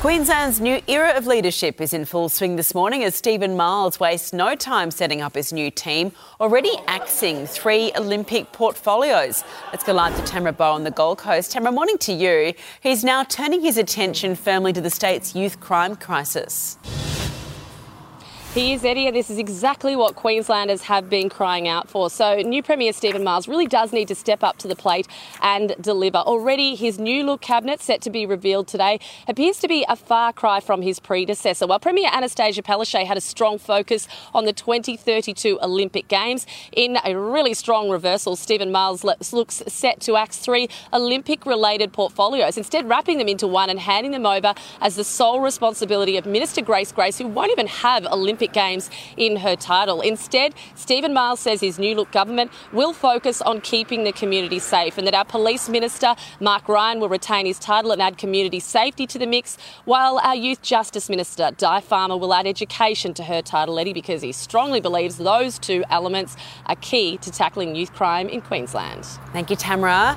Queensland's new era of leadership is in full swing this morning as Steven Miles wastes no time setting up his new team, already axing three Olympic portfolios. Let's go live to Tamara Bow on the Gold Coast. Tamara, morning to you. He's now turning his attention firmly to the state's youth crime crisis. He is Eddie, and this is exactly what Queenslanders have been crying out for. So, new Premier Steven Miles really does need to step up to the plate and deliver. Already, his new look cabinet, set to be revealed today, appears to be a far cry from his predecessor. While Premier Annastacia Palaszczuk had a strong focus on the 2032 Olympic Games, in a really strong reversal, Steven Miles looks set to axe three Olympic related portfolios, instead, wrapping them into one and handing them over as the sole responsibility of Minister Grace Grace, who won't even have Olympic Olympic Games in her title. Instead, Steven Miles says his new look government will focus on keeping the community safe and that our police minister, Mark Ryan, will retain his title and add community safety to the mix, while our youth justice minister, Di Farmer, will add education to her title, Eddie, because he strongly believes those two elements are key to tackling youth crime in Queensland. Thank you, Tamara.